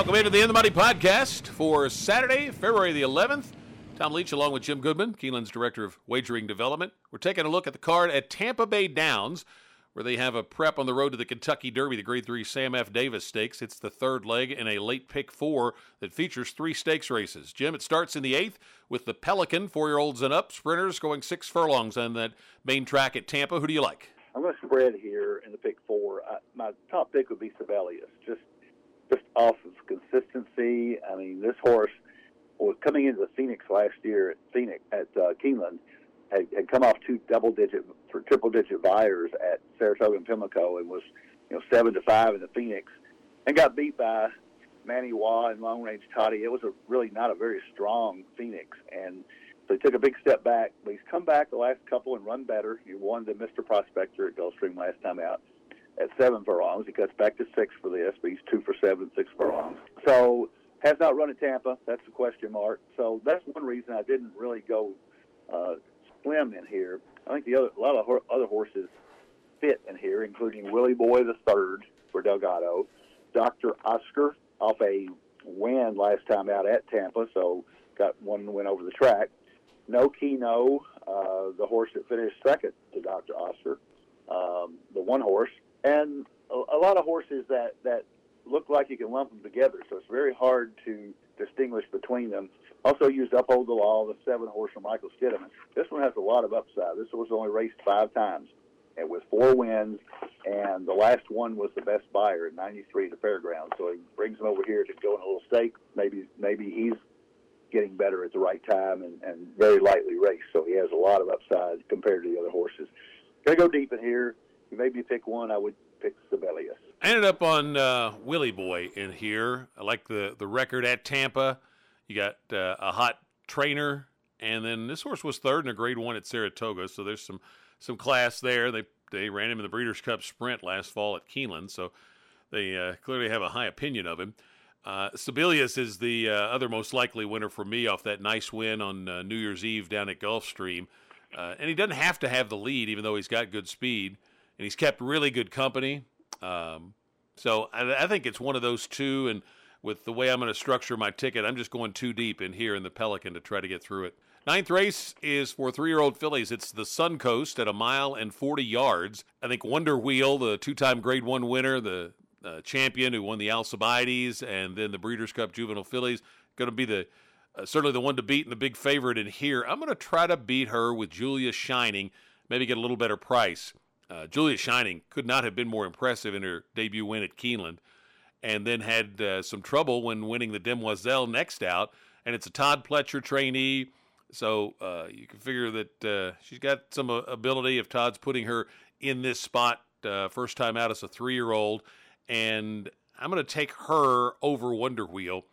Welcome into the In the Money podcast for Saturday, February the 11th. Tom Leach, along with Jim Goodman, Keeneland's Director of Wagering Development. We're taking a look at the card at Tampa Bay Downs, where they have a prep on the road to the Kentucky Derby, the Grade 3 Sam F. Davis Stakes. It's the third leg in a late pick four that features three stakes races. Jim, it starts in the eighth with the Pelican, four year olds and up, sprinters going six furlongs on that main track at Tampa. Who do you like? I'm going to spread here in the pick four. I, my top pick would be Sibelius, just just off of consistency. I mean, this horse was coming into the Phoenix last year at Phoenix at uh, Keeneland had, had come off two double digit for triple digit Beyers at Saratoga and Pimlico and was you know seven to five in the Phoenix and got beat by Manny Wah and Long Range Toddy. It was a really not a very strong Phoenix and so he took a big step back, but he's come back the last couple and run better. He won the Mr. Prospector at Gulfstream last time out at seven furlongs. He cuts back to six for this, but he's two for seven, six furlongs. So has not run at Tampa. That's a question mark. So that's one reason I didn't really go uh, slim in here. I think the other a lot of other horses fit in here, including Willie Boy the third for Delgado, Doctor Oscar off a win last time out at Tampa, so got one win over the track. No Kino, uh, the horse that finished second to Doctor Oscar, um, the one horse, and a, a lot of horses that that look like you can lump them together. So it's very hard to distinguish between them. Also used Uphold the Law, the seven horse from Michael Stidham. This one has a lot of upside. This was only raced five times and with four wins, and the last one was the best Beyer at 93 at the fairgrounds. So he brings him over here to go in a little stake. Maybe maybe he's getting better at the right time and, and very lightly raced. So he has a lot of upside compared to the other horses. Gonna go deep in here. You maybe pick one. I would pick Sibelius. I ended up on uh, Willie Boy in here. I like the, the record at Tampa. You got uh, a hot trainer, and then this horse was third in a Grade One at Saratoga, so there's some some class there. They they ran him in the Breeders' Cup Sprint last fall at Keeneland, so they uh, clearly have a high opinion of him. Uh, Sibelius is the uh, other most likely winner for me off that nice win on uh, New Year's Eve down at Gulfstream. Uh, and he doesn't have to have the lead, even though he's got good speed, and he's kept really good company. Um, so I, I, think it's one of those two. And with the way I'm going to structure my ticket, I'm just going too deep in here in the Pelican to try to get through it. Ninth race is for three year old fillies. It's the Suncoast at a mile and 40 yards. I think Wonder Wheel, the two time grade one winner, the uh, champion who won the Alcibiades and then the Breeders' Cup Juvenile Fillies, going to be the uh, certainly the one to beat and the big favorite in here. I'm going to try to beat her with Julia Shining, maybe get a little better price. Uh, Julia Shining could not have been more impressive in her debut win at Keeneland, and then had uh, some trouble when winning the Demoiselle next out. And it's a Todd Pletcher trainee, so uh, you can figure that uh, she's got some uh, ability if Todd's putting her in this spot uh, first time out as a three year old. And I'm going to take her over Wonder Wheel.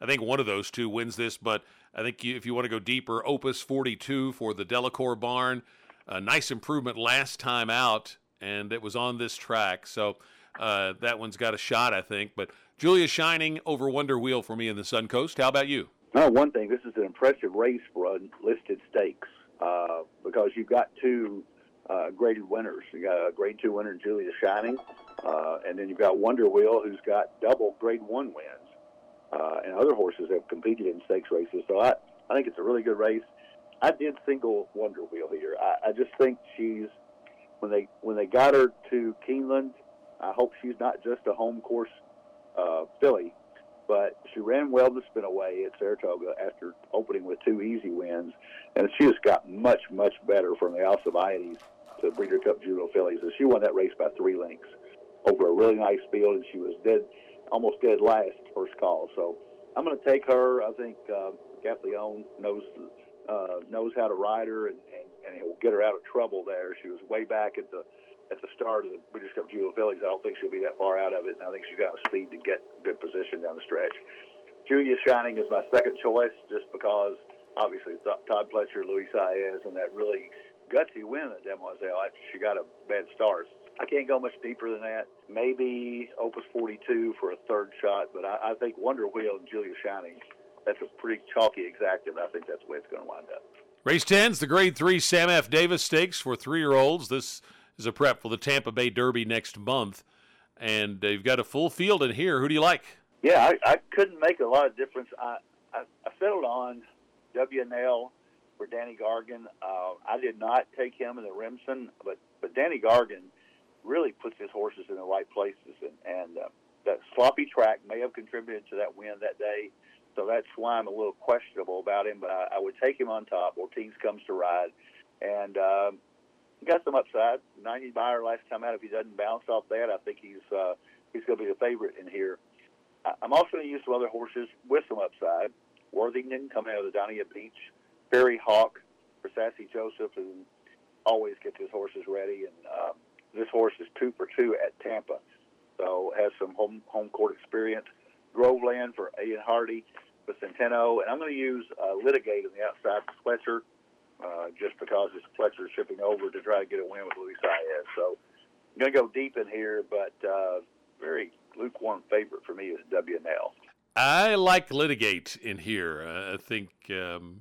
I think one of those two wins this, but I think you, if you want to go deeper, Opus 42 for the Delacour barn a nice improvement last time out, and it was on this track. So uh, that one's got a shot, I think. But Julia Shining over Wonder Wheel for me in the Suncoast. How about you? No, one thing. This is an impressive race for unlisted stakes uh, because you've got two uh, graded winners. You got a grade two winner, Julia Shining, uh, and then you've got Wonder Wheel, who's got double grade one wins. Uh, and other horses have competed in stakes races. So I, I think it's a really good race. I did single Wonder Wheel here. I, I just think she's when they when they got her to Keeneland. I hope she's not just a home course uh, filly, but she ran well to Spinaway at Saratoga after opening with two easy wins, and she just got much much better from the Alcibiades to Breeder Cup Juvenile fillies. And she won that race by three lengths over a really nice field, and she was dead almost dead last first call. So I'm going to take her. I think uh, Gaffalione knows uh, knows how to ride her and, and, and he'll get her out of trouble there. She was way back at the at the start of the Breeders' Cup Juvenile Fillies. I don't think she'll be that far out of it, and I think she's got enough speed to get good position down the stretch. Julia Shining is my second choice just because obviously Todd Pletcher, Luis Saez, and that really gutsy win at Demoiselle after she got a bad start. I can't go much deeper than that. Maybe Opus 42 for a third shot, but I, I think Wonder Wheel and Julia Shining that's a pretty chalky exacta. And I think that's the way it's going to wind up. Race 10's the Grade 3 Sam F. Davis Stakes for three year olds. This is a prep for the Tampa Bay Derby next month. And you've got a full field in here. Who do you like? Yeah, I, I couldn't make a lot of difference. I, I, I settled on Dubyuhnell for Danny Gargan. Uh, I did not take him in the Remsen, but but Danny Gargan really puts his horses in the right places, and, and uh, that sloppy track may have contributed to that win that day. So that's why I'm a little questionable about him. But I, I would take him on top. Ortiz comes to ride, and um, got some upside. 90 Beyer last time out. If he doesn't bounce off that, I think he's uh, he's going to be the favorite in here. I, I'm also going to use some other horses with some upside. Worthington coming out of the Dania Beach, Prairie Hawk for Saffie Joseph, who always gets his horses ready, and um, this horse is two for two at Tampa, so has some home home court experience. Groveland for Ian Hardy with Centeno, and I'm going to use uh, Litigate on the outside for Pletcher, uh, just because it's Pletcher shipping over to try to get a win with Luis Saez. So I'm going to go deep in here, but uh, very lukewarm favorite for me is Dubyuhnell. I like Litigate in here. I think um,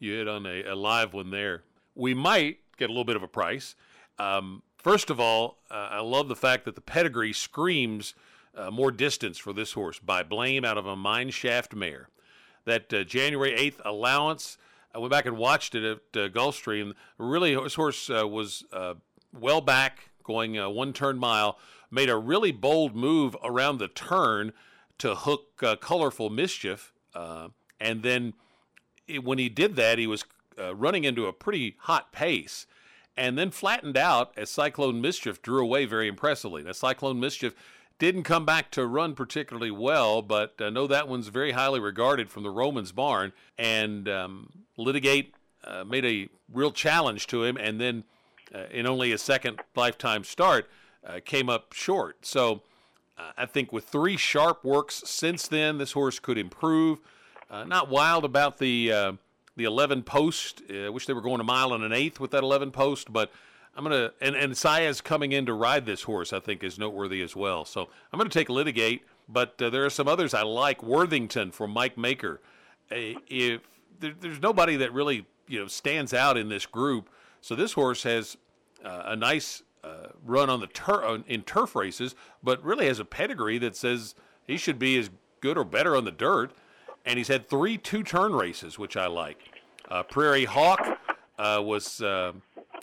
you hit on a, a, live one there. We might get a little bit of a price. Um, first of all, uh, I love the fact that the pedigree screams uh, more distance for this horse by Blame out of a Mineshaft mare. That uh, January 8th allowance, I went back and watched it at uh, Gulfstream. Really, this horse uh, was uh, well back, going one turn mile, made a really bold move around the turn to hook colorful mischief. and then it, when he did that, he was running into a pretty hot pace and then flattened out as Cyclone Mischief drew away very impressively. Now, Cyclone Mischief didn't come back to run particularly well, but I know that one's very highly regarded from the Romans barn. And um, Litigate uh, made a real challenge to him, and then uh, in only a second lifetime start, uh, came up short. So uh, I think with three sharp works since then, this horse could improve. Uh, not wild about the uh, the 11 post. I wish they were going a mile and an eighth with that 11 post, but I'm gonna and and Saez coming in to ride this horse, I think, is noteworthy as well. So I'm gonna take Litigate, but uh, there are some others I like. Worthington from Mike Maker. Uh, if there, there's nobody that really you know stands out in this group, so this horse has uh, a nice uh, run on the tur- in turf races, but really has a pedigree that says he should be as good or better on the dirt. And he's had three two-turn races, which I like. Uh, Prairie Hawk uh, was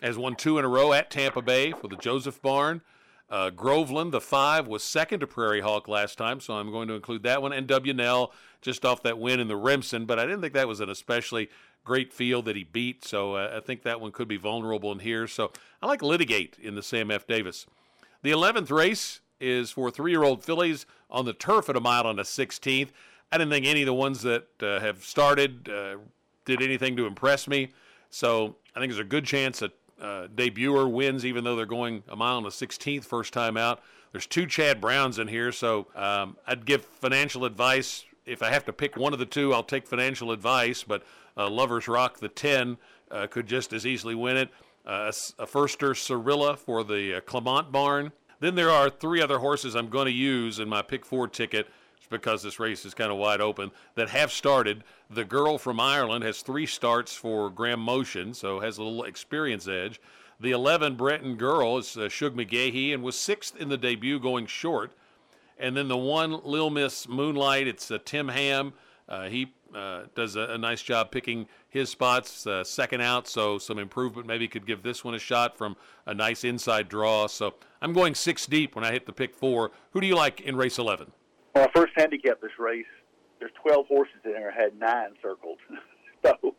has won two in a row at Tampa Bay for the Joseph Barn. Uh, Groveland, the five, was second to Prairie Hawk last time, so I'm going to include that one. And Dubyuhnell, just off that win in the Remsen, but I didn't think that was an especially great field that he beat, so uh, I think that one could be vulnerable in here. So I like Litigate in the Sam F. Davis. The 11th race is for three year old fillies on the turf at a mile on the 16th. I didn't think any of the ones that uh, have started uh, did anything to impress me, so I think there's a good chance that uh, debuter wins, even though they're going a mile and a 16th first time out. There's two Chad Browns in here, so um, I'd give financial advice. If I have to pick one of the two, I'll take financial advice, but uh, Lovers Rock, the 10, uh, could just as easily win it. Uh, a, firster, Cirilla for the uh, Clement barn. Then there are three other horses I'm going to use in my pick four ticket because this race is kind of wide open, that have started. The girl from Ireland has three starts for Graham Motion, so has a little experience edge. The 11 Breton girl is uh, Shug McGaughey and was sixth in the debut, going short. And then the one Lil Miss Moonlight, it's uh, Tim Hamm. Uh, he uh, does a, a, nice job picking his spots, uh, second out, so some improvement maybe could give this one a shot from a nice inside draw. So I'm going six deep when I hit the pick four. Who do you like in race 11? When I first handicapped this race, there's 12 horses in there. I had nine circled, so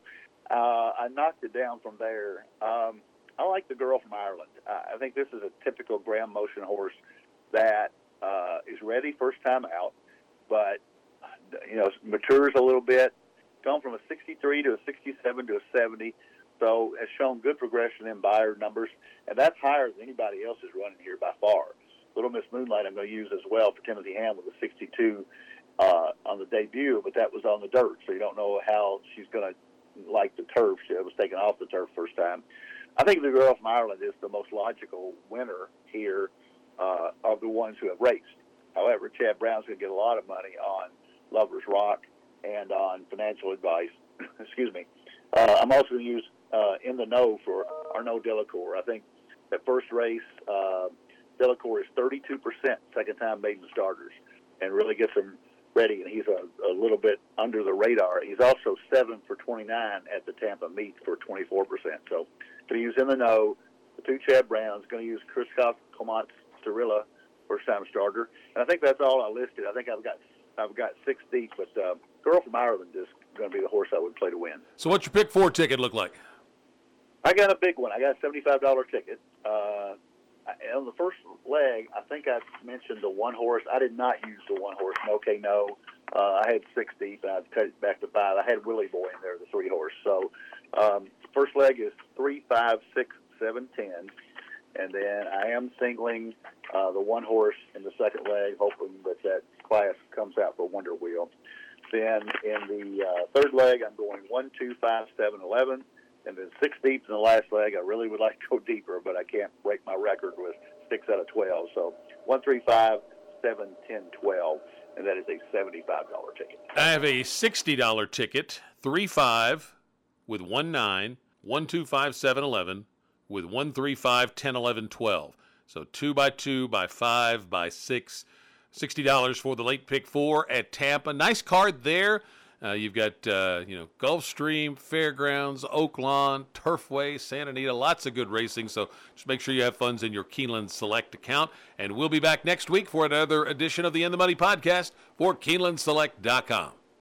uh, I knocked it down from there. Um, I like the girl from Ireland. I think this is a typical Graham Motion horse that uh, is ready first time out, but you know matures a little bit. Gone from a 63 to a 67 to a 70, so has shown good progression in Beyer numbers, and that's higher than anybody else is running here by far. Little Miss Moonlight I'm going to use as well for Timothy Hamm with a 62 uh, on the debut, but that was on the dirt, so you don't know how she's going to like the turf. She was taken off the turf first time. I think the girl from Ireland is the most logical winner here uh, of the ones who have raced. However, Chad Brown's going to get a lot of money on Lover's Rock and on financial advice. Excuse me. Uh, I'm also going to use uh, in the know for Arnaud Delacour. I think that first race, uh, Delacour is 32% second time maiden starters and really gets some ready, and he's a, a little bit under the radar. He's also seven for 29 at the Tampa meet for 24%. So to use in the know. The two Chad Browns going to use Christophe Clement Starilla, first time starter, and I think that's all I listed. I think I've got I've got six deep, but uh, Girl from Ireland is going to be the horse I would play to win. So what's your pick four ticket look like? I got a big one. I got a seventy-five dollar ticket. Uh, on the first leg, I think I mentioned the one horse. I did not use the one horse. Okay, no. Uh, I had six deep, and I cut it back to five. I had Willie Boy in there, the three horse. So um, first leg is three, five, six, seven, ten, and then I am singling uh, the one horse in the second leg, hoping that that class comes out for Wonder Wheel. Then in the uh, third leg, I'm going one, two, five, seven, eleven and then six deep in the last leg. I really would like to go deeper, but I can't break my record with six out of 12. So one, three, five, seven, ten, twelve, and that is a seventy-five dollar ticket. I have a sixty dollar ticket, three five with one nine, one two five seven eleven with one three five ten eleven twelve. So two by two by five by six. Sixty dollars for the late pick four at Tampa. Nice card there. Uh, you've got uh, you know Gulfstream, Fairgrounds, Oaklawn, Turfway, Santa Anita, lots of good racing. So just make sure you have funds in your Keeneland Select account. And we'll be back next week for another edition of the In the Money podcast for KeenelandSelect.com.